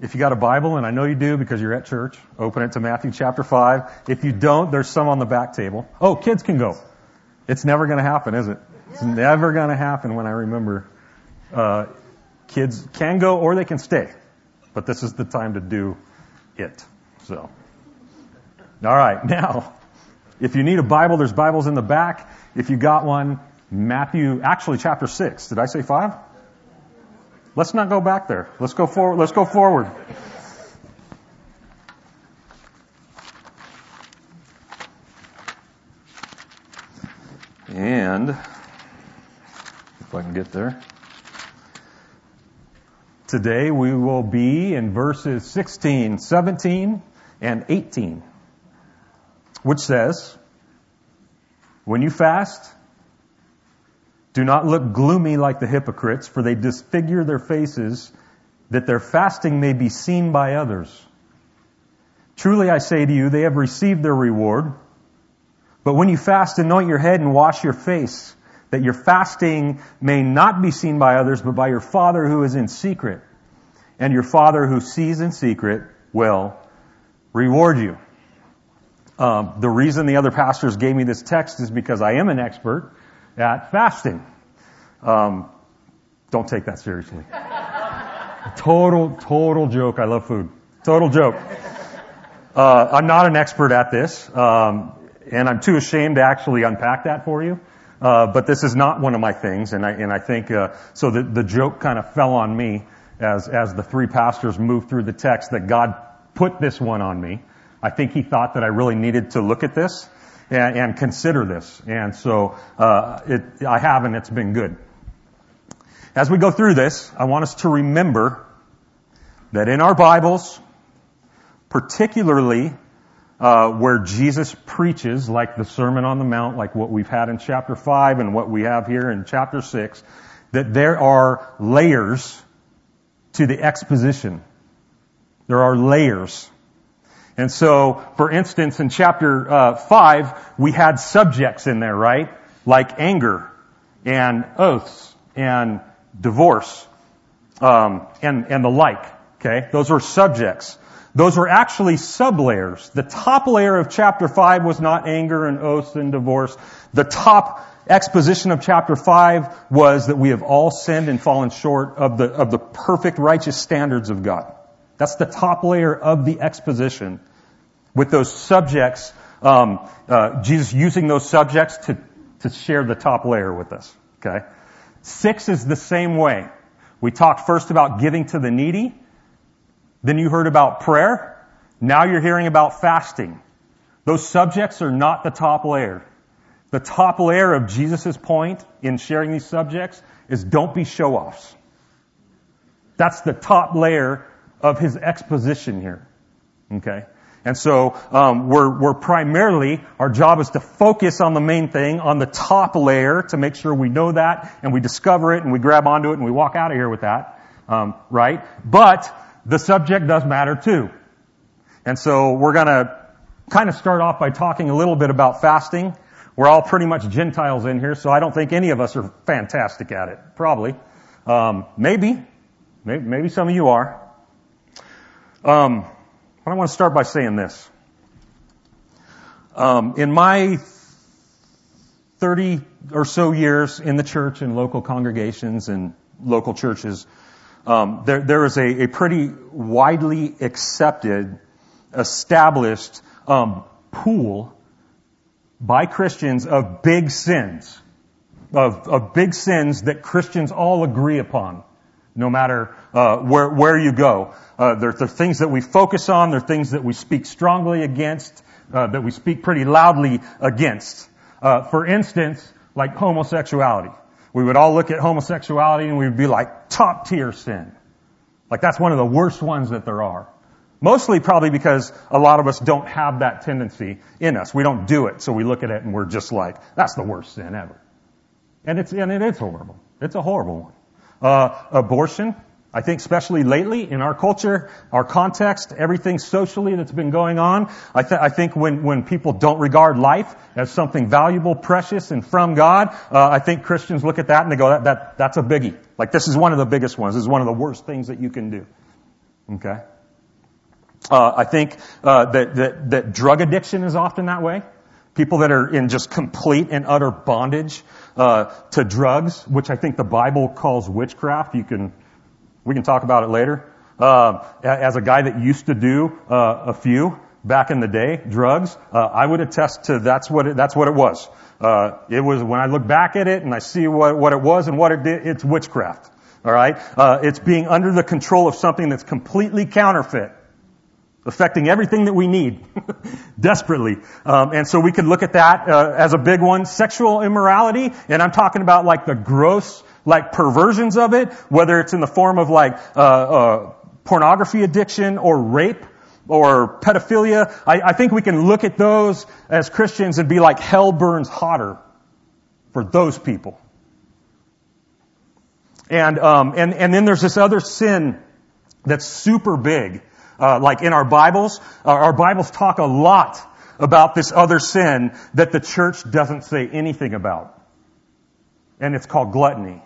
if you got a Bible, and I know you do because you're at church, open it to Matthew chapter 5. If you don't, there's some on the back table. Oh, kids can go. It's never going to happen, is it? It's never going to happen when I remember. Uh, kids can go or they can stay. But this is the time to do it. So. All right. Now, if you need a Bible, there's Bibles in the back. If you got one, Matthew, actually chapter 6. Did I say 5? Let's not go back there. Let's go forward. Let's go forward. And if I can get there. Today we will be in verses 16, 17, and 18, which says, When you fast, do not look gloomy like the hypocrites, for they disfigure their faces that their fasting may be seen by others. Truly I say to you, they have received their reward. But when you fast, anoint your head and wash your face, that your fasting may not be seen by others, but by your Father who is in secret. And your Father who sees in secret will reward you. Um, the reason the other pastors gave me this text is because I am an expert at fasting. Um, don't take that seriously. total, total joke. I love food. Total joke. Uh, I'm not an expert at this, um, and I'm too ashamed to actually unpack that for you. Uh, but this is not one of my things, and I and I think uh, so. The the joke kind of fell on me as as the three pastors moved through the text that God put this one on me. I think He thought that I really needed to look at this, and, and consider this. And so uh, it, I have, and it's been good. As we go through this, I want us to remember that in our Bibles, particularly uh, where Jesus preaches, like the Sermon on the Mount, like what we've had in chapter 5 and what we have here in chapter 6, that there are layers to the exposition. There are layers. And so, for instance, in chapter uh, 5, we had subjects in there, right? Like anger and oaths and divorce um, and, and the like. Okay? Those were subjects. Those were actually sublayers. The top layer of chapter 5 was not anger and oaths and divorce. The top exposition of chapter 5 was that we have all sinned and fallen short of the, of the perfect righteous standards of God. That's the top layer of the exposition. With those subjects, um, uh, Jesus using those subjects to, to share the top layer with us. Okay? Six is the same way. We talked first about giving to the needy. Then you heard about prayer. Now you're hearing about fasting. Those subjects are not the top layer. The top layer of Jesus' point in sharing these subjects is don't be show-offs. That's the top layer of his exposition here. Okay? And so um, we're, we're primarily, our job is to focus on the main thing, on the top layer, to make sure we know that, and we discover it, and we grab onto it, and we walk out of here with that. Um, right? But the subject does matter too. And so we're going to kind of start off by talking a little bit about fasting. We're all pretty much Gentiles in here, so I don't think any of us are fantastic at it. Probably. Um, maybe. maybe. Maybe some of you are. Um, but I want to start by saying this. Um, in my 30 or so years in the church and local congregations and local churches, um, there, there is a, a, pretty widely accepted, established um, pool by Christians of big sins, of, of big sins that Christians all agree upon no matter uh, where where you go. Uh, there, there, are things that we focus on. There are things that we speak strongly against. Uh, that we speak pretty loudly against. Uh, for instance, like homosexuality. We would all look at homosexuality and we would be like top tier sin. Like that's one of the worst ones that there are. Mostly probably because a lot of us don't have that tendency in us. We don't do it, so we look at it and we're just like, that's the worst sin ever. And it's, and it is horrible. It's a horrible one. Uh, abortion, I think especially lately in our culture, our context, everything socially that's been going on, I, th- I think when, when people don't regard life as something valuable, precious, and from God, uh, I think Christians look at that and they go, that, that, that's a biggie. Like this is one of the biggest ones. This is one of the worst things that you can do. Okay? Uh, I think uh, that, that, that drug addiction is often that way. People that are in just complete and utter bondage uh, to drugs, which I think the Bible calls witchcraft. You can, we can talk about it later. Uh, as a guy that used to do uh, a few back in the day, drugs, uh, I would attest to that's what it, that's what it was. Uh, it was when I look back at it and I see what, what it was and what it did, it's witchcraft. All right, uh, it's being under the control of something that's completely counterfeit, affecting everything that we need desperately. Um, and so we could look at that uh, as a big one. Sexual immorality, and I'm talking about like the gross, like perversions of it, whether it's in the form of like uh, uh, pornography addiction or rape or pedophilia. I, I think we can look at those as Christians and be like hell burns hotter for those people. And, um, and, and then there's this other sin that's super big. Uh, like in our Bibles, uh, our Bibles talk a lot about this other sin that the church doesn't say anything about. And it's called gluttony.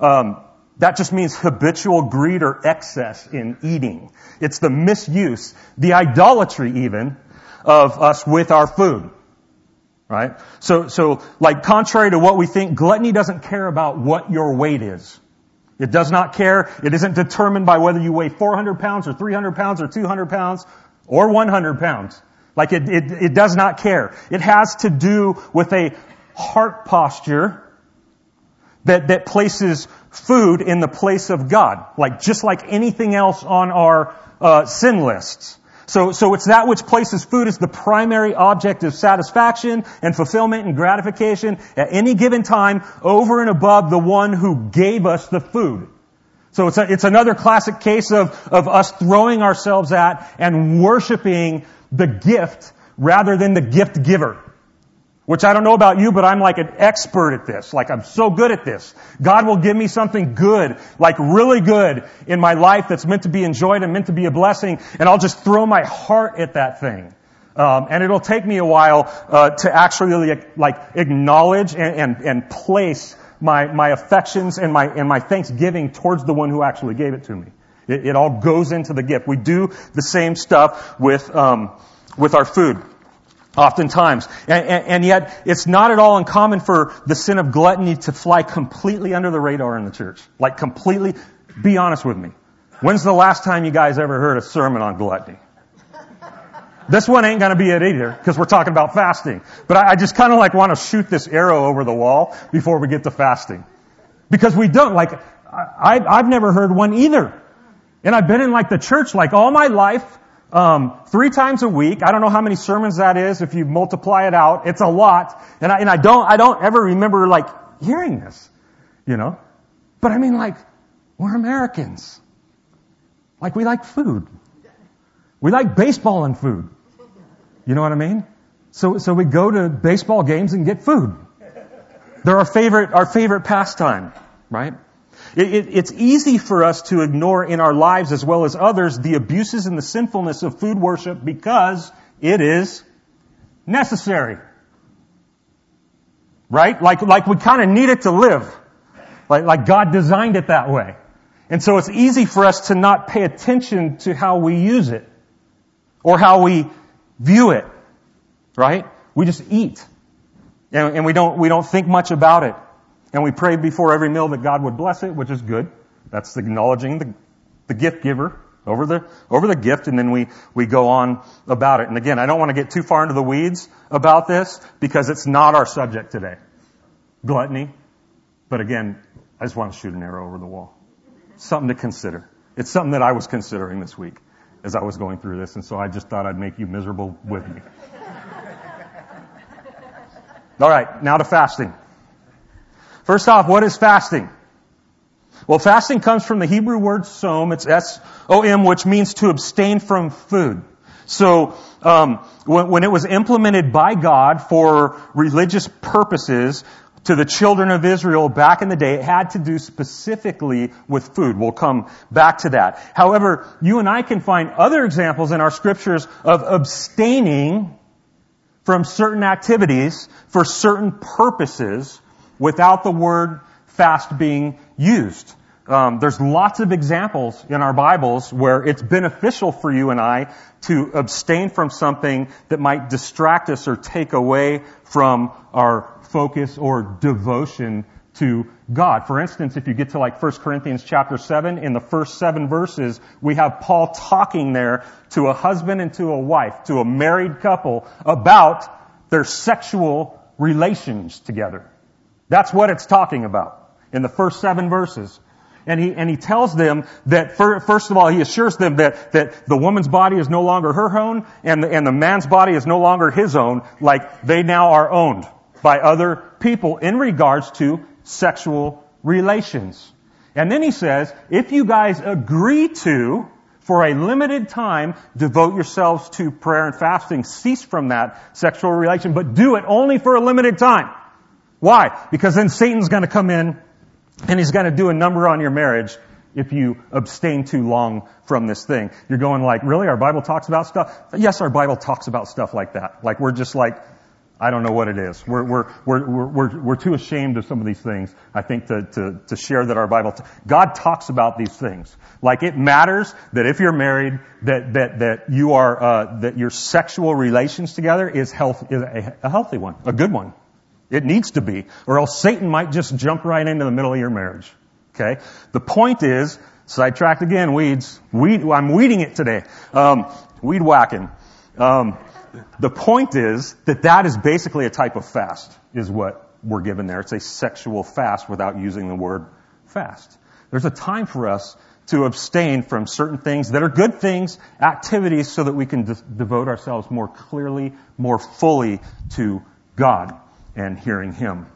Um, that just means habitual greed or excess in eating. It's the misuse, the idolatry even, of us with our food. Right? So, so, like, contrary to what we think, gluttony doesn't care about what your weight is. It does not care. It isn't determined by whether you weigh 400 pounds or 300 pounds or 200 pounds or 100 pounds. Like, it, it, it does not care. It has to do with a heart posture that, that places food in the place of God, like just like anything else on our uh, sin lists. So, so it's that which places food as the primary object of satisfaction and fulfillment and gratification at any given time over and above the one who gave us the food. So it's, a, it's another classic case of, of us throwing ourselves at and worshiping the gift rather than the gift giver. Which I don't know about you, but I'm like an expert at this. Like I'm so good at this. God will give me something good, like really good in my life that's meant to be enjoyed and meant to be a blessing, and I'll just throw my heart at that thing. Um, and it'll take me a while uh, to actually like acknowledge and, and, and place my, my affections and my, and my thanksgiving towards the one who actually gave it to me. It, it all goes into the gift. We do the same stuff with, um, with our food. Oftentimes. And, and, and, yet, it's not at all uncommon for the sin of gluttony to fly completely under the radar in the church. Like completely, be honest with me. When's the last time you guys ever heard a sermon on gluttony? This one ain't gonna be it either, because we're talking about fasting. But I, I just kinda like want to shoot this arrow over the wall before we get to fasting. Because we don't, like, I, I've never heard one either. And I've been in like the church like all my life, um, three times a week. I don't know how many sermons that is. If you multiply it out, it's a lot. And I, and I don't, I don't ever remember like hearing this, you know. But I mean, like, we're Americans. Like, we like food. We like baseball and food. You know what I mean? So, so we go to baseball games and get food. They're our favorite, our favorite pastime, right? It, it, it's easy for us to ignore in our lives as well as others the abuses and the sinfulness of food worship because it is necessary. Right? Like, like we kind of need it to live. Like, like God designed it that way. And so it's easy for us to not pay attention to how we use it or how we view it. Right? We just eat. And, and we don't, we don't think much about it. And we pray before every meal that God would bless it, which is good. That's acknowledging the, the gift giver over the, over the gift, and then we, we go on about it. And again, I don't want to get too far into the weeds about this because it's not our subject today. Gluttony. But again, I just want to shoot an arrow over the wall. Something to consider. It's something that I was considering this week as I was going through this, and so I just thought I'd make you miserable with me. All right, now to fasting. First off, what is fasting? Well, fasting comes from the Hebrew word som. It's S-O-M, which means to abstain from food. So, um, when, when, it was implemented by God for religious purposes to the children of Israel back in the day, it had to do specifically with food. We'll come back to that. However, you and I can find other examples in our scriptures of abstaining from certain activities for certain purposes without the word fast being used. um, there's lots of examples in our Bibles where it's beneficial for you and I to abstain from something that might distract us or take away from our focus or devotion to God. For instance, if you get to like 1 Corinthians chapter 7, in the first seven verses, we have Paul talking there to a husband and to a wife, to a married couple, about their sexual relations together. That's what it's talking about in the first seven verses. And he, and he tells them that, first of all, he assures them that, that the woman's body is no longer her own and the, and the man's body is no longer his own, like they now are owned by other people in regards to sexual relations. And then he says, if you guys agree to, for a limited time, devote yourselves to prayer and fasting, cease from that sexual relation, but do it only for a limited time. Why? Because then Satan's gonna come in and he's going to do a number on your marriage if you abstain too long from this thing. You're going like, really? Our Bible talks about stuff? Yes, our Bible talks about stuff like that. Like we're just like, I don't know what it is. We're, we're, we're, we're, we're too ashamed of some of these things, I think, to, to, to share that our Bible, t- God talks about these things. Like it matters that if you're married, that, that, that you are, uh, that your sexual relations together is health, is a, a healthy one, a good one. It needs to be, or else Satan might just jump right into the middle of your marriage. Okay? The point is, sidetracked again, weeds. Weed, I'm weeding it today. Um, weed whacking. Um, the point is that that is basically a type of fast, is what we're given there. It's a sexual fast without using the word fast. There's a time for us to abstain from certain things that are good things, activities, so that we can de- devote ourselves more clearly, more fully to God and hearing Him.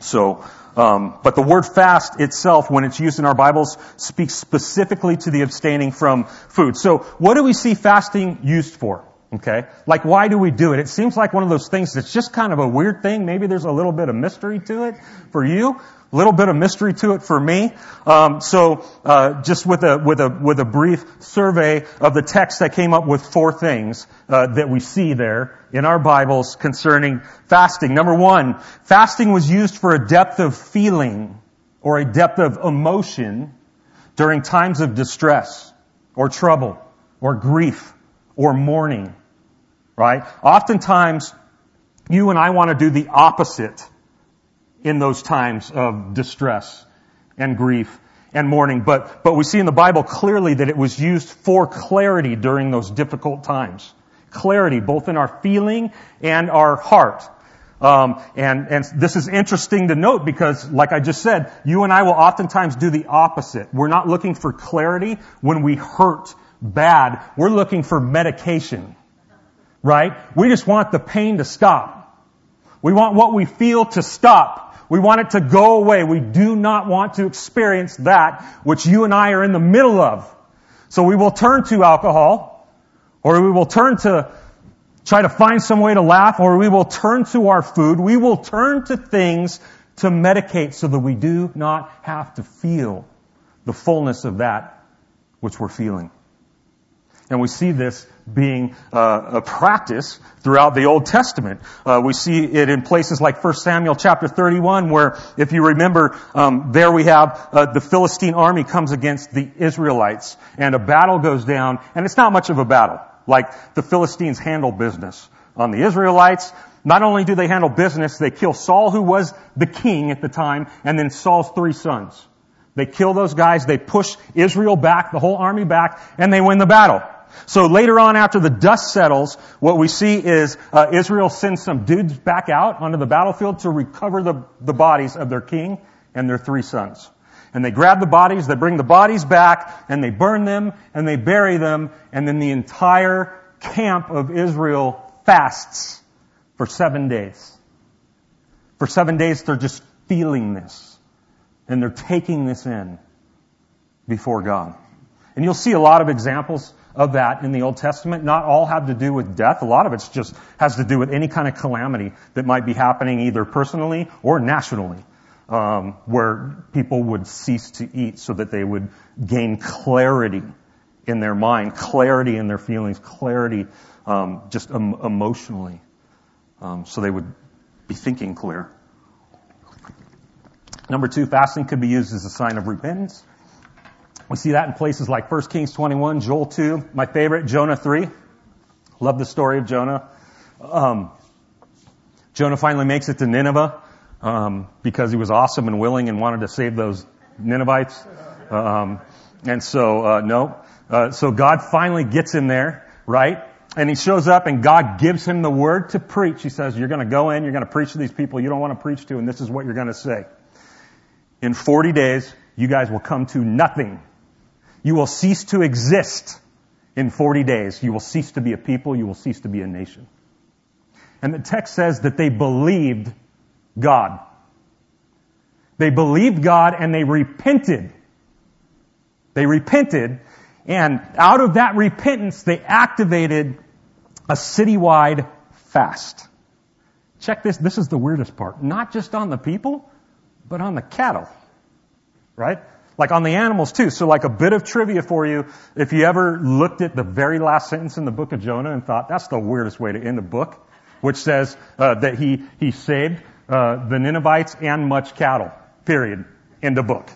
So, um, but the word fast itself, when it's used in our Bibles, speaks specifically to the abstaining from food. So, what do we see fasting used for? Okay? Like, why do we do it? It seems like one of those things that's just kind of a weird thing. Maybe there's a little bit of mystery to it for you. A little bit of mystery to it for me. Um, so, uh, just with a with a with a brief survey of the text, I came up with four things uh, that we see there in our Bibles concerning fasting. Number one, fasting was used for a depth of feeling or a depth of emotion during times of distress or trouble or grief or mourning. Right? Oftentimes, you and I want to do the opposite in those times of distress and grief and mourning. But, but we see in the Bible clearly that it was used for clarity during those difficult times. Clarity, both in our feeling and our heart. Um, and, and this is interesting to note because, like I just said, you and I will oftentimes do the opposite. We're not looking for clarity when we hurt bad. We're looking for medication. Right? We just want the pain to stop. We want what we feel to stop. We want it to go away. We do not want to experience that which you and I are in the middle of. So we will turn to alcohol, or we will turn to try to find some way to laugh, or we will turn to our food. We will turn to things to medicate so that we do not have to feel the fullness of that which we're feeling. And we see this being uh, a practice throughout the Old Testament. Uh, we see it in places like 1 Samuel chapter 31, where, if you remember, um, there we have uh, the Philistine army comes against the Israelites, and a battle goes down, and it's not much of a battle. Like the Philistines handle business on the Israelites. Not only do they handle business, they kill Saul, who was the king at the time, and then Saul's three sons. They kill those guys, they push Israel back, the whole army back, and they win the battle. So later on, after the dust settles, what we see is uh, Israel sends some dudes back out onto the battlefield to recover the, the bodies of their king and their three sons. And they grab the bodies, they bring the bodies back, and they burn them, and they bury them, and then the entire camp of Israel fasts for seven days. For seven days, they're just feeling this. And they're taking this in before God. And you'll see a lot of examples of that in the Old Testament. Not all have to do with death. A lot of it just has to do with any kind of calamity that might be happening either personally or nationally, um, where people would cease to eat so that they would gain clarity in their mind, clarity in their feelings, clarity um, just um, emotionally, so they would be thinking clear. Number two, fasting could be used as a sign of repentance We see that in places like 1 Kings 21, Joel 2, my favorite, Jonah 3. Love the story of Jonah. Um, Jonah finally makes it to Nineveh um, because he was awesome and willing and wanted to save those Ninevites. Um, and so, uh, no. Uh, so God finally gets in there, right? And he shows up and God gives him the word to preach. He says, you're going to go in, you're going to preach to these people you don't want to preach to, and this is what you're going to say. In 40 days, you guys will come to nothing. You will cease to exist in 40 days. You will cease to be a people. You will cease to be a nation. And the text says that they believed God. They believed God and they repented. They repented and out of that repentance they activated a citywide fast. Check this. This is the weirdest part. Not just on the people, but on the cattle. Right? Like on the animals too. So like a bit of trivia for you. If you ever looked at the very last sentence in the book of Jonah and thought, that's the weirdest way to end a book, which says uh, that he, he saved uh, the Ninevites and much cattle. Period. End of book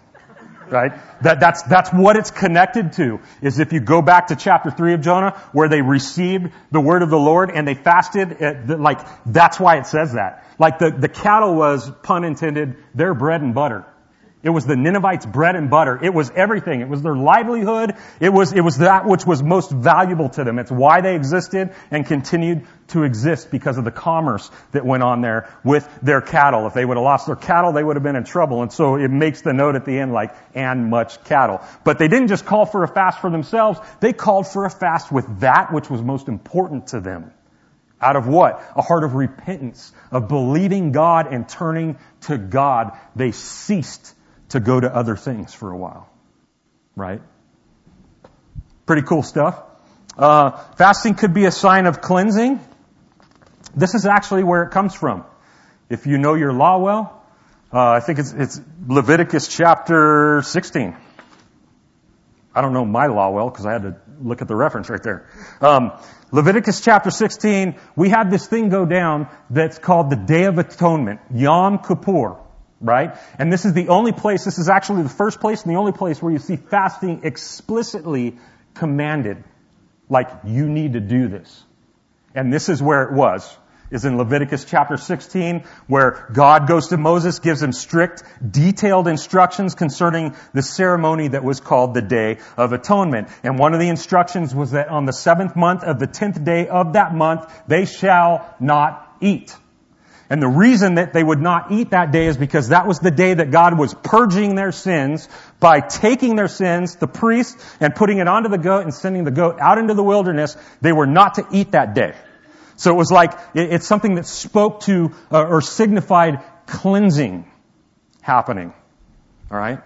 right? That, that's, that's what it's connected to, is if you go back to chapter 3 of Jonah, where they received the word of the Lord and they fasted, it, like, that's why it says that. Like the, the cattle was, pun intended, their bread and butter. It was the Ninevites' bread and butter. It was everything. It was their livelihood. It was, it was that which was most valuable to them. It's why they existed and continued to exist because of the commerce that went on there with their cattle. If they would have lost their cattle, they would have been in trouble. And so it makes the note at the end like, and much cattle. But they didn't just call for a fast for themselves. They called for a fast with that which was most important to them. Out of what? A heart of repentance, of believing God and turning to God. They ceased to go to other things for a while. Right? Pretty cool stuff. Uh, fasting could be a sign of cleansing. This is actually where it comes from. If you know your law well, uh, I think it's, it's Leviticus chapter 16. I don't know my law well because I had to look at the reference right there. Um, Leviticus chapter 16, we had this thing go down that's called the Day of Atonement, Yom Kippur right? And this is the only place, this is actually the first place and the only place where you see fasting explicitly commanded. Like, you need to do this. And this is where it was. Is in Leviticus chapter 16, where God goes to Moses, gives him strict, detailed instructions concerning the ceremony that was called the Day of Atonement. And one of the instructions was that on the seventh month of the tenth day of that month, they shall not eat. And the reason that they would not eat that day is because that was the day that God was purging their sins by taking their sins, the priest, and putting it onto the goat and sending the goat out into the wilderness. They were not to eat that day. So it was like, it's something that spoke to uh, or signified cleansing happening. Alright?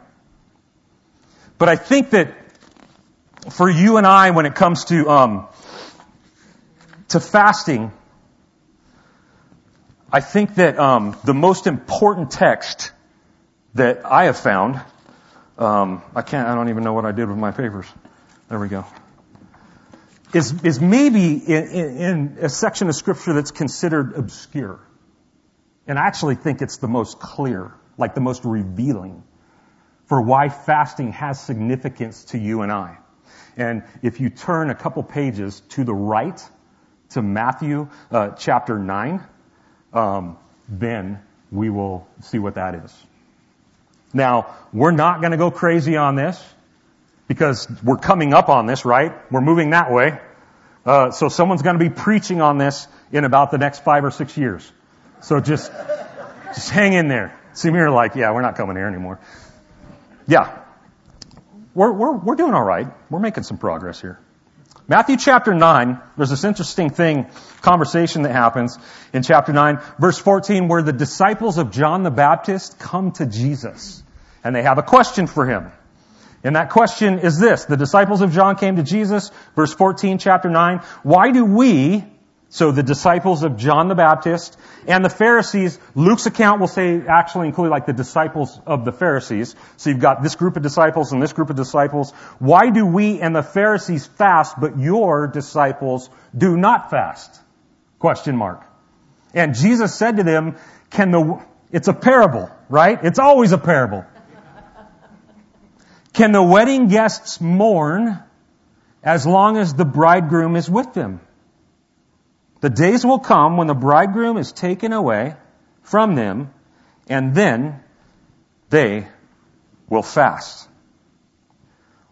But I think that for you and I, when it comes to, um, to fasting, I think that um, the most important text that I have found, um, I can't, I don't even know what I did with my papers. There we go. Is is maybe in, in, in a section of scripture that's considered obscure, and I actually think it's the most clear, like the most revealing, for why fasting has significance to you and I. And if you turn a couple pages to the right to Matthew uh, chapter nine um, then we will see what that is. Now, we're not going to go crazy on this because we're coming up on this, right? We're moving that way. Uh, so someone's going to be preaching on this in about the next five or six years. So just, just hang in there. See me, like, yeah, we're not coming here anymore. Yeah. We're, we're, we're doing all right. We're making some progress here. Matthew chapter 9, there's this interesting thing, conversation that happens in chapter 9, verse 14, where the disciples of John the Baptist come to Jesus. And they have a question for him. And that question is this. The disciples of John came to Jesus, verse 14, chapter 9. Why do we, so the disciples of John the Baptist and the Pharisees, Luke's account will say actually include like the disciples of the Pharisees. So you've got this group of disciples and this group of disciples. Why do we and the Pharisees fast, but your disciples do not fast? Question mark. And Jesus said to them, can the, it's a parable, right? It's always a parable. Can the wedding guests mourn as long as the bridegroom is with them? The days will come when the bridegroom is taken away from them, and then they will fast.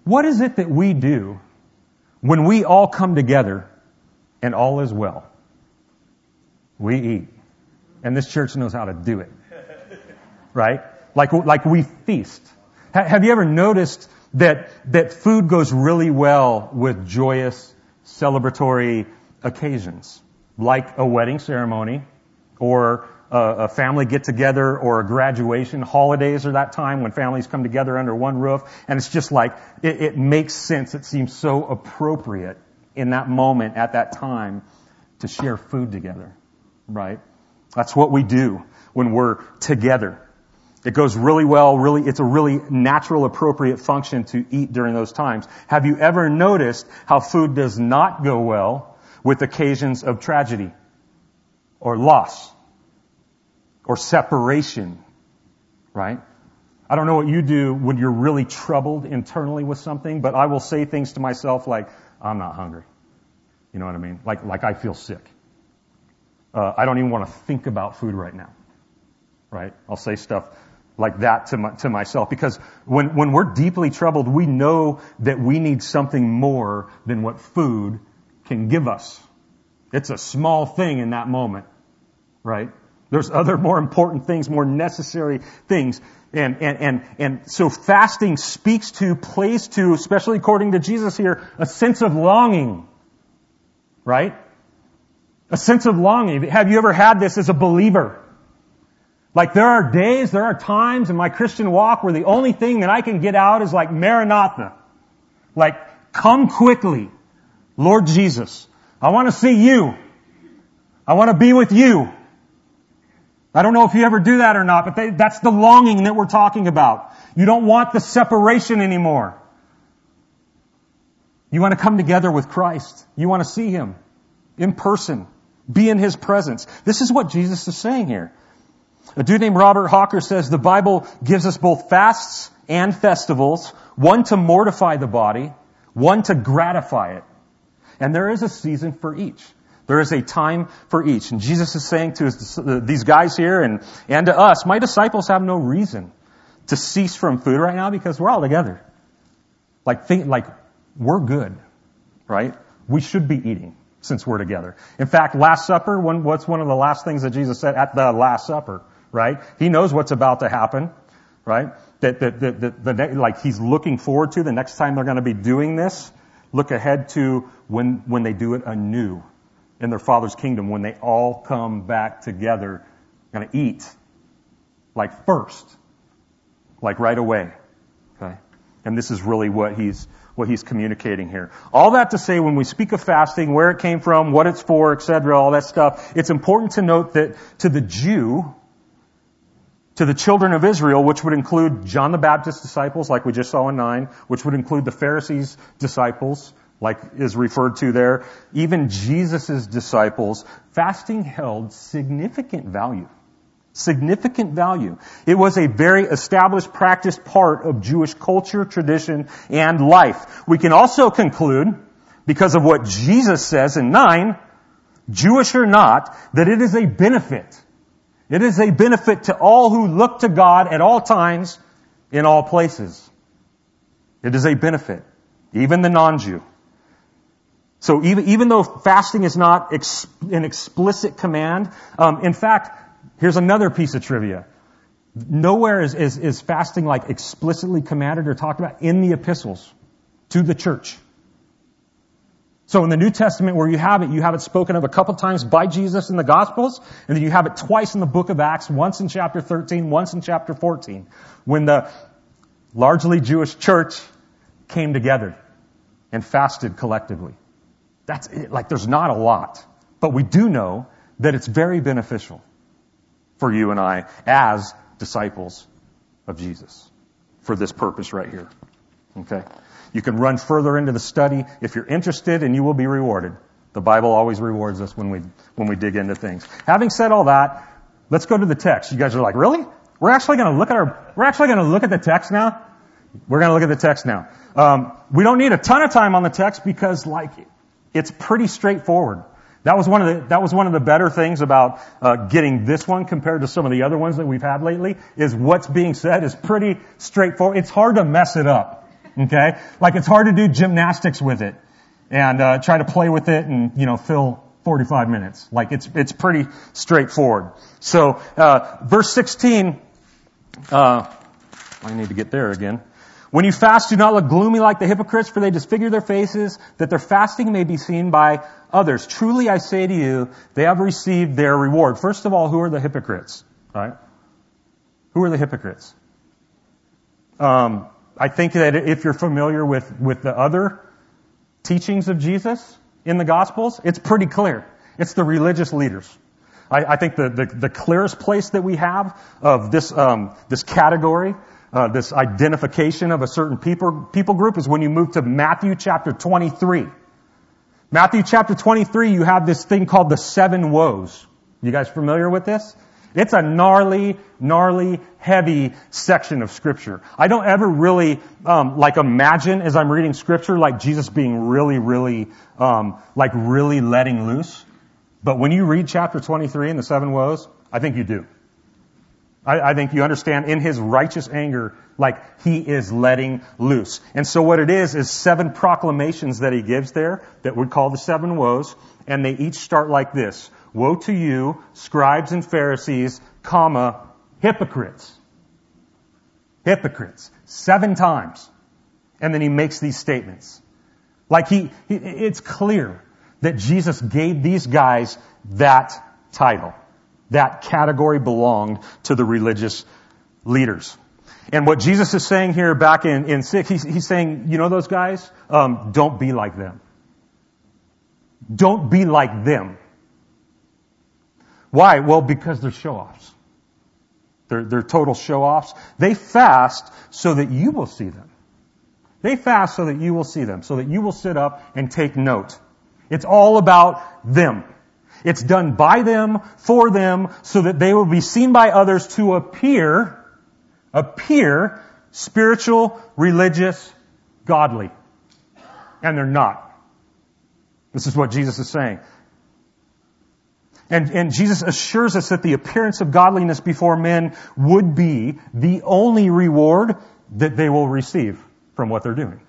What is it that we do when we all come together and all is well? We eat. And this church knows how to do it. Right? Like, like we feast. Have you ever noticed that, that food goes really well with joyous, celebratory occasions? Like a wedding ceremony or a, family get together or a graduation. Holidays are that time when families come together under one roof. And it's just like, it, it makes sense. It seems so appropriate in that moment at that time to share food together. Right? That's what we do when we're together. It goes really well, really, it's a really natural, appropriate function to eat during those times. Have you ever noticed how food does not go well with occasions of tragedy or loss or separation? Right? I don't know what you do when you're really troubled internally with something, but I will say things to myself like, I'm not hungry. You know what I mean? Like, like I feel sick. Uh, I don't even want to think about food right now. Right? I'll say stuff like that to, my, to myself because when, when we're deeply troubled, we know that we need something more than what food can give us. It's a small thing in that moment, right? There's other more important things, more necessary things. And, and, and, and so fasting speaks to, plays to, especially according to Jesus here, a sense of longing, right? A sense of longing. Have you ever had this as a believer? Like there are days, there are times in my Christian walk where the only thing that I can get out is like Maranatha. Like, come quickly, Lord Jesus. I want to see you. I want to be with you. I don't know if you ever do that or not, but they, that's the longing that we're talking about. You don't want the separation anymore. You want to come together with Christ. You want to see Him in person. Be in His presence. This is what Jesus is saying here. A dude named Robert Hawker says the Bible gives us both fasts and festivals, one to mortify the body, one to gratify it. And there is a season for each. There is a time for each. And Jesus is saying to his, these guys here and, and to us, my disciples have no reason to cease from food right now because we're all together. Like, think, like, we're good, right? We should be eating since we're together. In fact, Last Supper, one, what's one of the last things that Jesus said at the Last Supper? right? He knows what's about to happen, right? That, that, that, that the, like he's looking forward to the next time they're going to be doing this. Look ahead to when, when they do it anew in their Father's kingdom, when they all come back together, going to eat like first, like right away. Okay. And this is really what he's, what he's communicating here. All that to say, when we speak of fasting, where it came from, what it's for, etc., all that stuff, it's important to note that to the Jew, to the children of Israel, which would include John the Baptist's disciples, like we just saw in 9, which would include the Pharisees' disciples, like is referred to there, even Jesus' disciples, fasting held significant value. Significant value. It was a very established, practiced part of Jewish culture, tradition, and life. We can also conclude, because of what Jesus says in 9, Jewish or not, that it is a benefit it is a benefit to all who look to God at all times, in all places. It is a benefit. Even the non-Jew. So even, even though fasting is not ex, an explicit command, um, in fact, here's another piece of trivia. Nowhere is, is, is fasting like explicitly commanded or talked about in the epistles to the church. So in the New Testament where you have it, you have it spoken of a couple times by Jesus in the Gospels, and then you have it twice in the book of Acts, once in chapter 13, once in chapter 14, when the largely Jewish church came together and fasted collectively. That's it. Like there's not a lot, but we do know that it's very beneficial for you and I as disciples of Jesus for this purpose right here. Okay? You can run further into the study if you're interested and you will be rewarded. The Bible always rewards us when we, when we dig into things. Having said all that, let's go to the text. You guys are like, really? We're actually going to look at our, we're actually going to look at the text now? We're going to look at the text now. Um, we don't need a ton of time on the text because, like, it's pretty straightforward. That was one of the that was one of the better things about uh, getting this one compared to some of the other ones that we've had lately. Is what's being said is pretty straightforward. It's hard to mess it up. Okay, like it's hard to do gymnastics with it and uh, try to play with it and you know fill 45 minutes. Like it's it's pretty straightforward. So uh, verse 16. Uh, I need to get there again. When you fast, do not look gloomy like the hypocrites, for they disfigure their faces, that their fasting may be seen by others. Truly I say to you, they have received their reward. First of all, who are the hypocrites? Right? Who are the hypocrites? Um, I think that if you're familiar with, with the other teachings of Jesus in the Gospels, it's pretty clear. It's the religious leaders. I, I think the, the, the, clearest place that we have of this, um, this category uh, this identification of a certain people, people group is when you move to Matthew chapter 23. Matthew chapter 23, you have this thing called the seven woes. You guys familiar with this? It's a gnarly, gnarly, heavy section of scripture. I don't ever really, um, like imagine as I'm reading scripture, like Jesus being really, really, um, like really letting loose. But when you read chapter 23 and the seven woes, I think you do. I, I think you understand in his righteous anger, like he is letting loose. And so what it is, is seven proclamations that he gives there that we call the seven woes, and they each start like this. Woe to you, scribes and Pharisees, comma, hypocrites. Hypocrites. Seven times. And then he makes these statements. Like he, it's clear that Jesus gave these guys that title that category belonged to the religious leaders. And what Jesus is saying here back in, in six, he's, he's saying, you know those guys? Um, don't be like them. Don't be like them. Why? Well, because they're show-offs. They're, they're total show-offs. They fast so that you will see them. They fast so that you will see them, so that you will sit up and take note. It's all about them. It's done by them, for them, so that they will be seen by others to appear, appear spiritual, religious, godly. And they're not. This is what Jesus is saying. And, and Jesus assures us that the appearance of godliness before men would be the only reward that they will receive from what they're doing.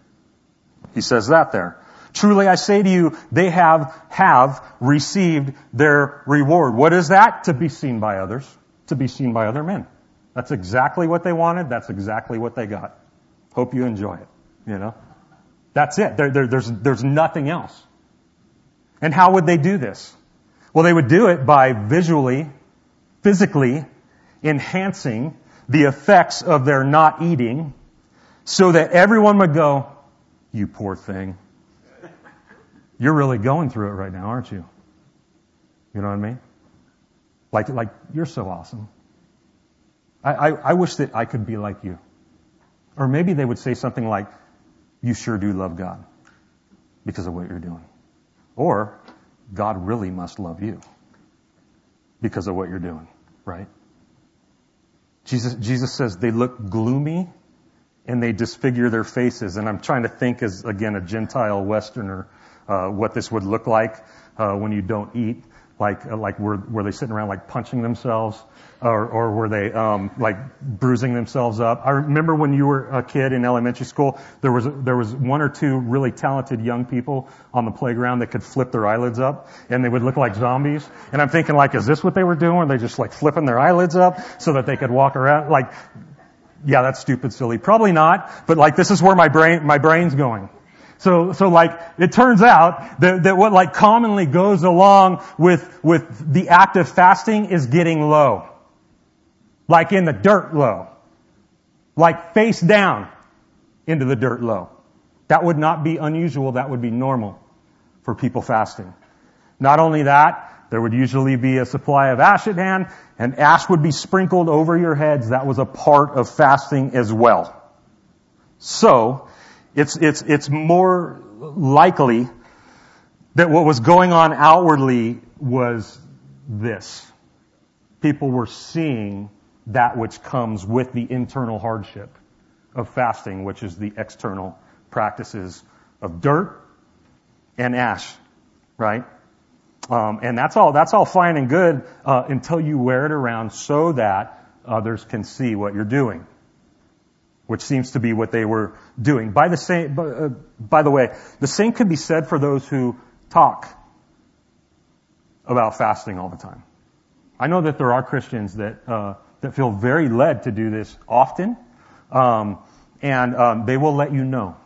He says that there. Truly I say to you, they have, have received their reward. What is that? To be seen by others. To be seen by other men. That's exactly what they wanted. That's exactly what they got. Hope you enjoy it. You know? That's it. There, there, there's, there's nothing else. And how would they do this? Well, they would do it by visually, physically enhancing the effects of their not eating so that everyone would go, you poor thing. You're really going through it right now, aren't you? You know what I mean? Like, like you're so awesome. I, I, I wish that I could be like you. Or maybe they would say something like, you sure do love God because of what you're doing. Or, God really must love you because of what you're doing, right? Jesus, Jesus says they look gloomy and they disfigure their faces. And I'm trying to think as, again, a Gentile Westerner, uh, what this would look like uh, when you don't eat. Like, uh, like were, were they sitting around like punching themselves, or, or were they um, like bruising themselves up? I remember when you were a kid in elementary school, there was there was one or two really talented young people on the playground that could flip their eyelids up, and they would look like zombies. And I'm thinking like, is this what they were doing? Were they just like flipping their eyelids up so that they could walk around? Like, yeah, that's stupid, silly. Probably not, but like this is where my brain my brain's going. So, so like, it turns out that, that what like commonly goes along with, with the act of fasting is getting low. Like in the dirt low. Like face down into the dirt low. That would not be unusual, that would be normal for people fasting. Not only that, there would usually be a supply of ash at hand, and ash would be sprinkled over your heads. That was a part of fasting as well. So, it's, it's, it's more likely that what was going on outwardly was this. People were seeing that which comes with the internal hardship of fasting, which is the external practices of dirt and ash, right? Um, and that's all. That's all fine and good uh, until you wear it around so that others can see what you're doing, which seems to be what they were doing. By the same, uh, by the way, the same could be said for those who talk about fasting all the time. I know that there are Christians that uh, that feel very led to do this often, um, and um, they will let you know.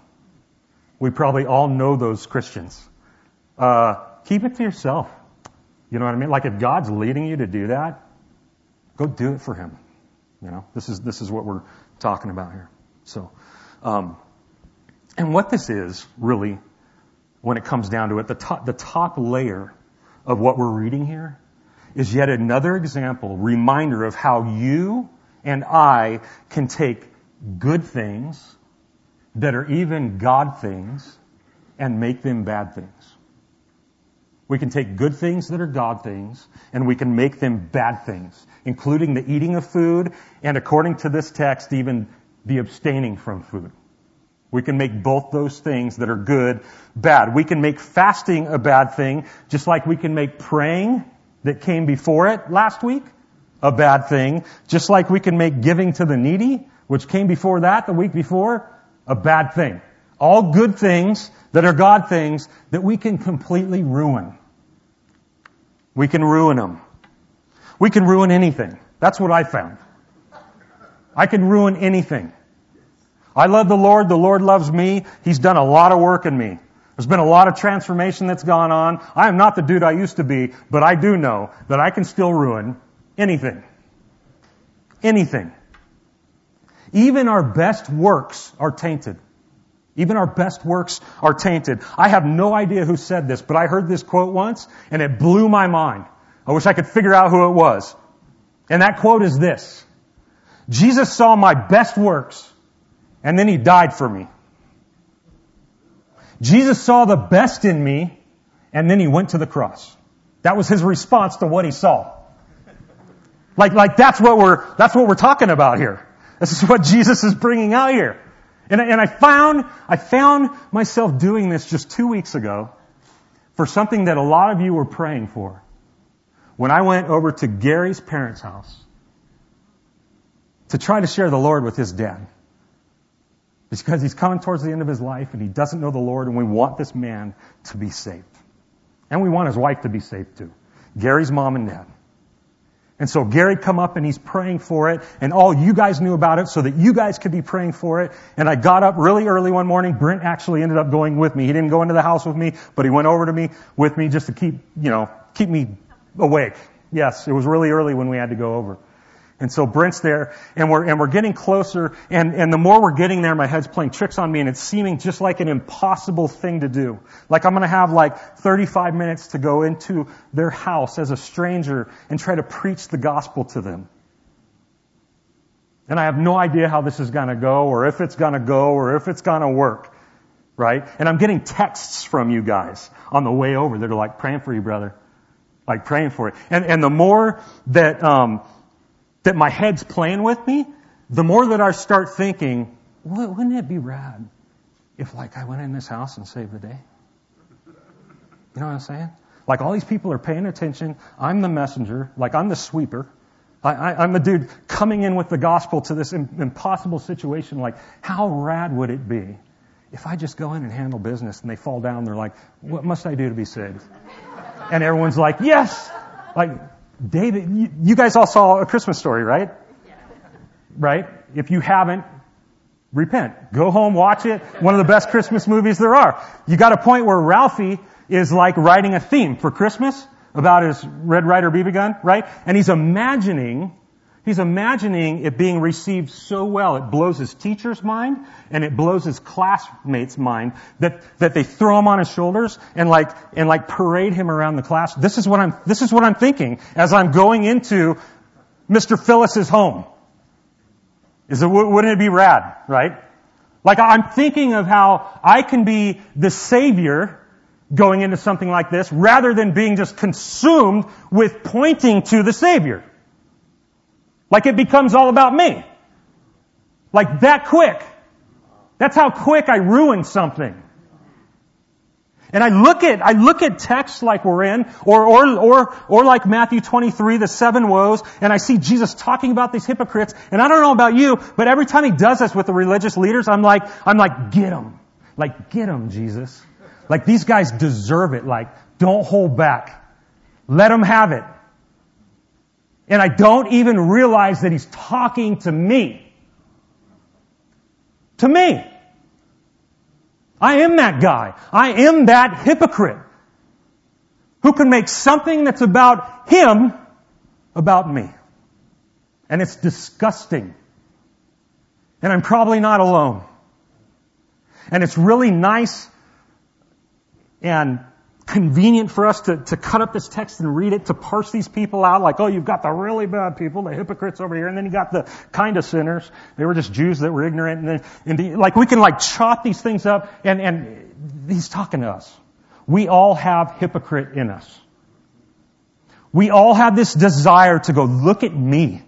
We probably all know those Christians. Uh, keep it to yourself. You know what I mean? Like if God's leading you to do that, go do it for Him. You know, this is this is what we're talking about here. So, um, and what this is really, when it comes down to it, the top the top layer of what we're reading here is yet another example, reminder of how you and I can take good things that are even God things and make them bad things. We can take good things that are God things and we can make them bad things, including the eating of food and according to this text, even the abstaining from food. We can make both those things that are good bad. We can make fasting a bad thing, just like we can make praying that came before it last week a bad thing, just like we can make giving to the needy, which came before that the week before, a bad thing. All good things that are God things that we can completely ruin. We can ruin them. We can ruin anything. That's what I found. I can ruin anything. I love the Lord. The Lord loves me. He's done a lot of work in me. There's been a lot of transformation that's gone on. I am not the dude I used to be, but I do know that I can still ruin anything. Anything. Even our best works are tainted. Even our best works are tainted. I have no idea who said this, but I heard this quote once and it blew my mind. I wish I could figure out who it was. And that quote is this. Jesus saw my best works and then he died for me. Jesus saw the best in me and then he went to the cross. That was his response to what he saw. Like, like that's what we're, that's what we're talking about here. This is what Jesus is bringing out here. And, and I found, I found myself doing this just two weeks ago for something that a lot of you were praying for. When I went over to Gary's parents' house to try to share the Lord with his dad. It's because he's coming towards the end of his life and he doesn't know the Lord and we want this man to be saved. And we want his wife to be saved too. Gary's mom and dad. And so Gary come up and he's praying for it, and all you guys knew about it so that you guys could be praying for it. And I got up really early one morning. Brent actually ended up going with me. He didn't go into the house with me, but he went over to me with me just to keep, you know, keep me awake. Yes, it was really early when we had to go over. And so Brent's there, and we're, and we're getting closer, and, and the more we're getting there, my head's playing tricks on me, and it's seeming just like an impossible thing to do. Like I'm gonna have like 35 minutes to go into their house as a stranger and try to preach the gospel to them. And I have no idea how this is gonna go, or if it's gonna go, or if it's gonna work. Right? And I'm getting texts from you guys on the way over that are like, praying for you, brother. Like praying for it. And, and the more that, um, that my head's playing with me, the more that I start thinking, wouldn't it be rad if like I went in this house and saved the day? You know what I'm saying? Like all these people are paying attention. I'm the messenger. Like I'm the sweeper. I, am the dude coming in with the gospel to this impossible situation. Like, how rad would it be if I just go in and handle business and they fall down? They're like, what must I do to be saved? And everyone's like, yes. Like, David, you, you guys all saw a Christmas story, right? Right? If you haven't, repent. Go home, watch it. One of the best Christmas movies there are. You got a point where Ralphie is like writing a theme for Christmas about his Red Ryder BB gun, right? And he's imagining He's imagining it being received so well, it blows his teacher's mind and it blows his classmates' mind that, that they throw him on his shoulders and like, and like parade him around the class. This is what I'm, this is what I'm thinking as I'm going into Mr. Phyllis's home. Is it, wouldn't it be rad, right? Like I'm thinking of how I can be the savior going into something like this rather than being just consumed with pointing to the savior. Like it becomes all about me. Like that quick. That's how quick I ruin something. And I look at, I look at texts like we're in, or, or, or, or like Matthew 23, the seven woes, and I see Jesus talking about these hypocrites, and I don't know about you, but every time he does this with the religious leaders, I'm like, I'm like, get them. Like, get them, Jesus. Like, these guys deserve it. Like, don't hold back. Let them have it. And I don't even realize that he's talking to me. To me. I am that guy. I am that hypocrite who can make something that's about him about me. And it's disgusting. And I'm probably not alone. And it's really nice and convenient for us to, to cut up this text and read it, to parse these people out, like, oh, you've got the really bad people, the hypocrites over here, and then you got the kind of sinners. They were just Jews that were ignorant, and then, and the, like, we can like chop these things up, and, and he's talking to us. We all have hypocrite in us. We all have this desire to go, look at me.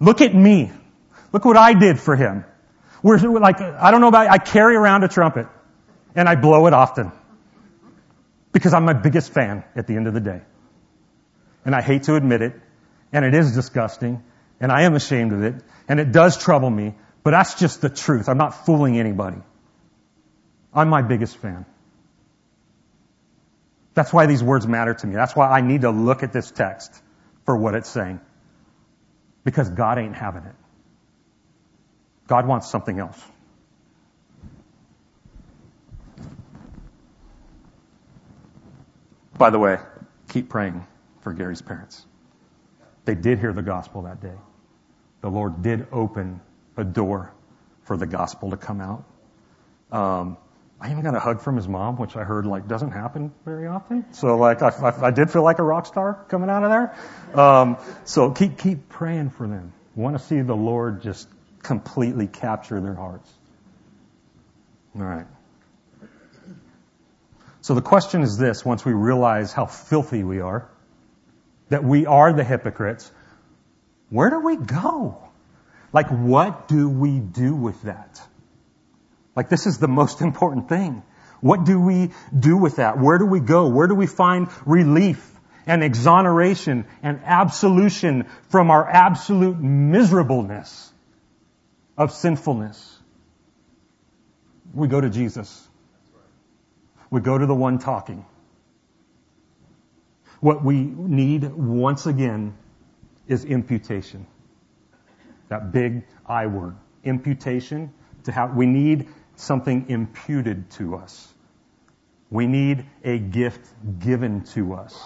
Look at me. Look what I did for him. We're like, I don't know about, I carry around a trumpet, and I blow it often. Because I'm my biggest fan at the end of the day. And I hate to admit it, and it is disgusting, and I am ashamed of it, and it does trouble me, but that's just the truth. I'm not fooling anybody. I'm my biggest fan. That's why these words matter to me. That's why I need to look at this text for what it's saying. Because God ain't having it. God wants something else. By the way, keep praying for Gary's parents. They did hear the gospel that day. The Lord did open a door for the gospel to come out. Um, I even got a hug from his mom, which I heard like doesn't happen very often. So like I, I, I did feel like a rock star coming out of there. Um, so keep keep praying for them. Want to see the Lord just completely capture their hearts. All right. So the question is this, once we realize how filthy we are, that we are the hypocrites, where do we go? Like, what do we do with that? Like, this is the most important thing. What do we do with that? Where do we go? Where do we find relief and exoneration and absolution from our absolute miserableness of sinfulness? We go to Jesus we go to the one talking. What we need once again is imputation. That big I word. Imputation to have, we need something imputed to us. We need a gift given to us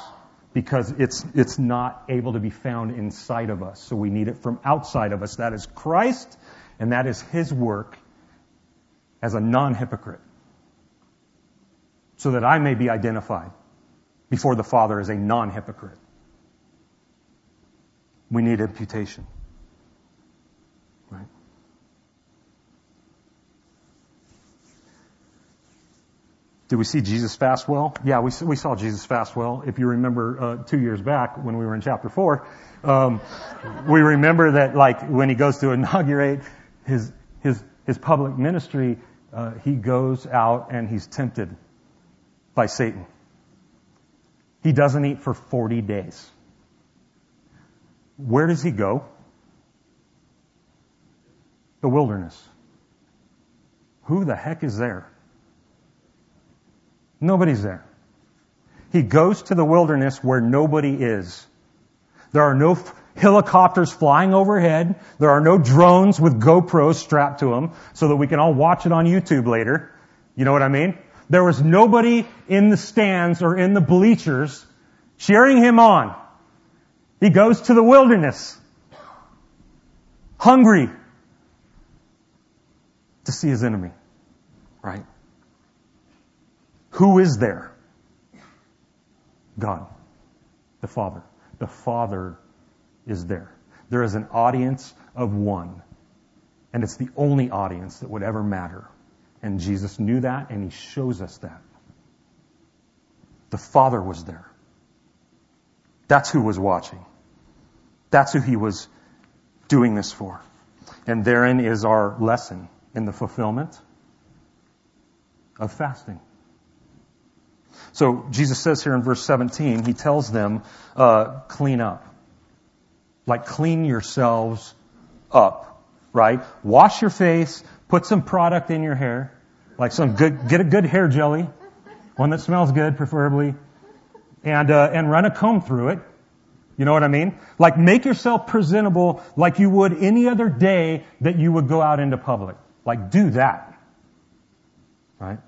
because it's, it's not able to be found inside of us. So we need it from outside of us. That is Christ and that is His work as a non-hypocrite so that I may be identified before the Father as a non-hypocrite. We need imputation. Right? Did we see Jesus fast well? Yeah, we, we saw Jesus fast well. If you remember uh, two years back when we were in chapter four, um, we remember that like when he goes to inaugurate his his his public ministry, uh, he goes out and he's tempted by Satan. He doesn't eat for 40 days. Where does he go? The wilderness. Who the heck is there? Nobody's there. He goes to the wilderness where nobody is. There are no helicopters flying overhead. There are no drones with GoPros strapped to them so that we can all watch it on YouTube later. You know what I mean? There was nobody in the stands or in the bleachers cheering him on. He goes to the wilderness, hungry to see his enemy. Right? Who is there? God, the Father. The Father is there. There is an audience of one. And it's the only audience that would ever matter. And Jesus knew that and he shows us that. The Father was there. That's who was watching. That's who he was doing this for. And therein is our lesson in the fulfillment of fasting. So Jesus says here in verse 17, he tells them, uh, clean up. Like clean yourselves up, right? Wash your face, put some product in your hair, like some good, get a good hair jelly, one that smells good, preferably, and uh, and run a comb through it. You know what I mean? Like make yourself presentable like you would any other day that you would go out into public. Like do that. Right?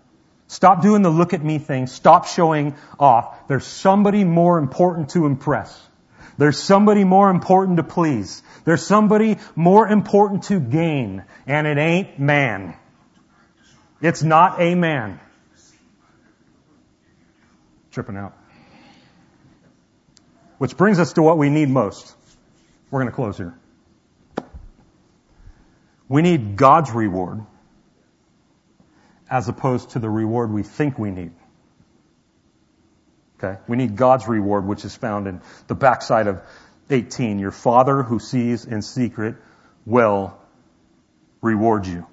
Stop doing the look at me thing. Stop showing off. There's somebody more important to impress. There's somebody more important to please. There's somebody more important to gain. And it ain't man. It's not a man. Tripping out. Which brings us to what we need most. We're going to close here. We need God's reward as opposed to the reward we think we need. Okay? We need God's reward, which is found in the backside of 18. Your Father who sees in secret will reward you.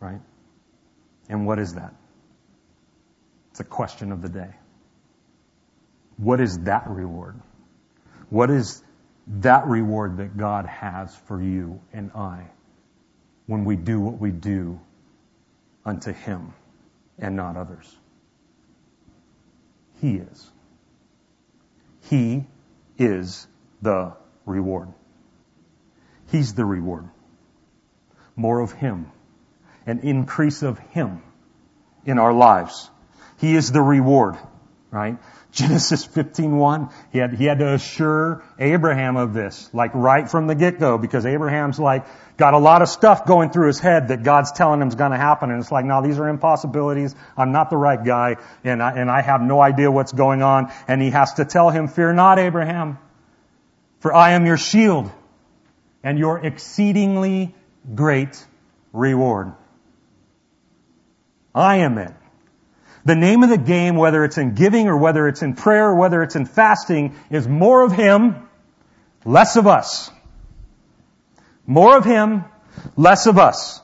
Right? And what is that? It's a question of the day. What is that reward? What is that reward that God has for you and I when we do what we do unto Him and not others? He is. He is the reward. He's the reward. More of Him. An increase of Him in our lives. He is the reward, right? Genesis 15:1, he had, he had to assure Abraham of this, like right from the get-go, because Abraham's like, got a lot of stuff going through his head that God's telling him is going to happen, and it's like, no, these are impossibilities, I'm not the right guy, and I, and I have no idea what's going on, and he has to tell him, fear not, Abraham, for I am your shield, and your exceedingly great reward. I am it. The name of the game, whether it's in giving or whether it's in prayer or whether it's in fasting, is more of Him, less of us. More of Him, less of us.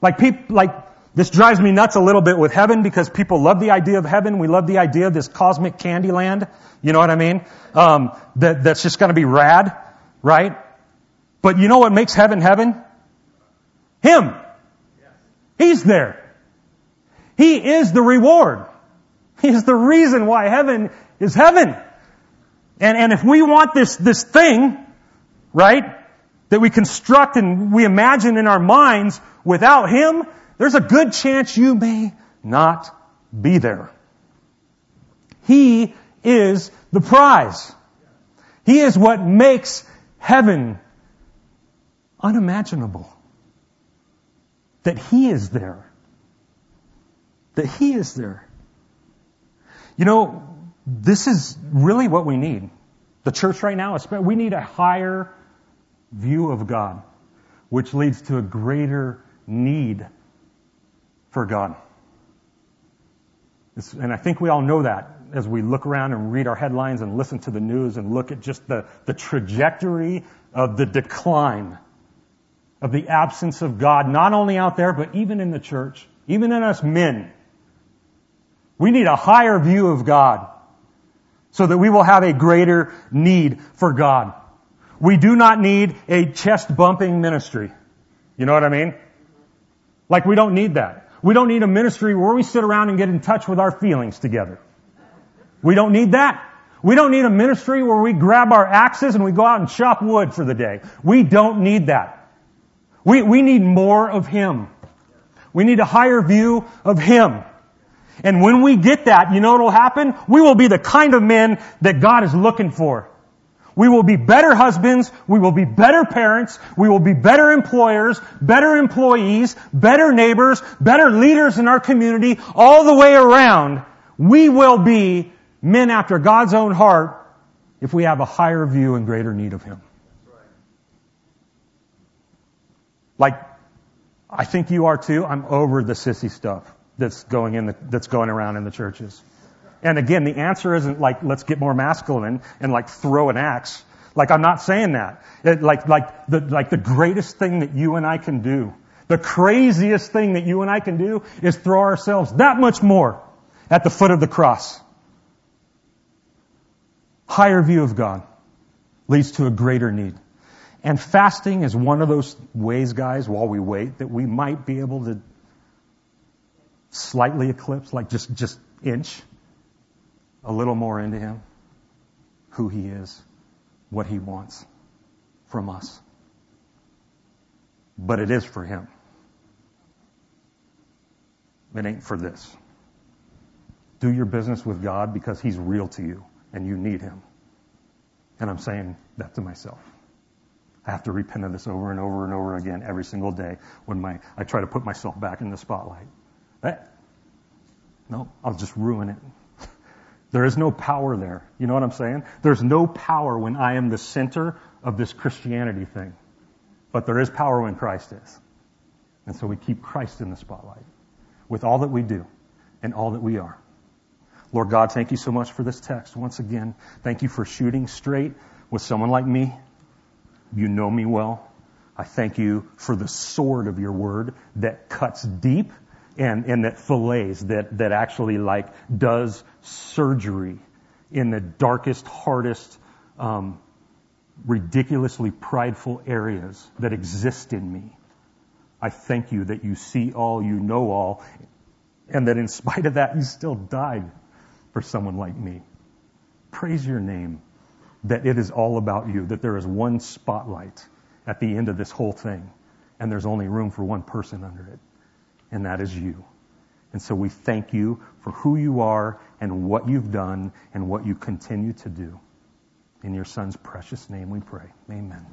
Like people, like, this drives me nuts a little bit with heaven because people love the idea of heaven. We love the idea of this cosmic candy land. You know what I mean? Um, that, that's just gonna be rad, right? But you know what makes heaven heaven? Him. He's there. He is the reward. He is the reason why heaven is heaven. And, and if we want this, this thing, right, that we construct and we imagine in our minds without Him, there's a good chance you may not be there. He is the prize. He is what makes heaven unimaginable. That He is there that He is there. You know, this is really what we need. The church right now, we need a higher view of God, which leads to a greater need for God. It's, and I think we all know that as we look around and read our headlines and listen to the news and look at just the, the trajectory of the decline of the absence of God, not only out there, but even in the church, even in us men. We need a higher view of God so that we will have a greater need for God. We do not need a chest bumping ministry. You know what I mean? Like we don't need that. We don't need a ministry where we sit around and get in touch with our feelings together. We don't need that. We don't need a ministry where we grab our axes and we go out and chop wood for the day. We don't need that. We, we need more of Him. We need a higher view of Him. And when we get that, you know what will happen? We will be the kind of men that God is looking for. We will be better husbands. We will be better parents. We will be better employers, better employees, better neighbors, better leaders in our community, all the way around. We will be men after God's own heart if we have a higher view and greater need of Him. Like, I think you are too. I'm over the sissy stuff that's going in the, that's going around in the churches. And again, the answer isn't like, let's get more masculine and like throw an axe. Like I'm not saying that. It, like, like the, like the greatest thing that you and I can do The craziest thing that you and I can do is throw ourselves that much more at the foot of the cross. Higher view of God leads to a greater need. And fasting is one of those ways, guys, while we wait, that we might be able to slightly eclipse, like just, just inch a little more into Him, who He is, what He wants from us. But it is for Him. It ain't for this. Do your business with God because He's real to you and you need Him. And I'm saying that to myself. I have to repent of this over and over and over again every single day when my, I try to put myself back in the spotlight. Eh? That, no, I'll just ruin it. There is no power there. You know what I'm saying? There's no power when I am the center of this Christianity thing. But there is power when Christ is. And so we keep Christ in the spotlight with all that we do and all that we are. Lord God, thank you so much for this text once again. Thank you for shooting straight with someone like me. You know me well. I thank you for the sword of your word that cuts deep and, and that fillets, that, that actually like does surgery in the darkest, hardest, um, ridiculously prideful areas that exist in me. I thank you that you see all, you know all, and that in spite of that, you still died for someone like me. Praise your name that it is all about you, that there is one spotlight at the end of this whole thing, and there's only room for one person under it, and that is you. And so we thank you for who you are and what you've done and what you continue to do. In your son's precious name we pray. Amen.